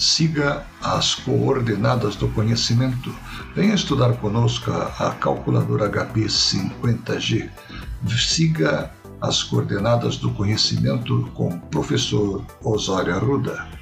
siga as coordenadas do conhecimento. Venha estudar conosco a calculadora HP 50G. Siga as coordenadas do conhecimento com o professor Osório Arruda.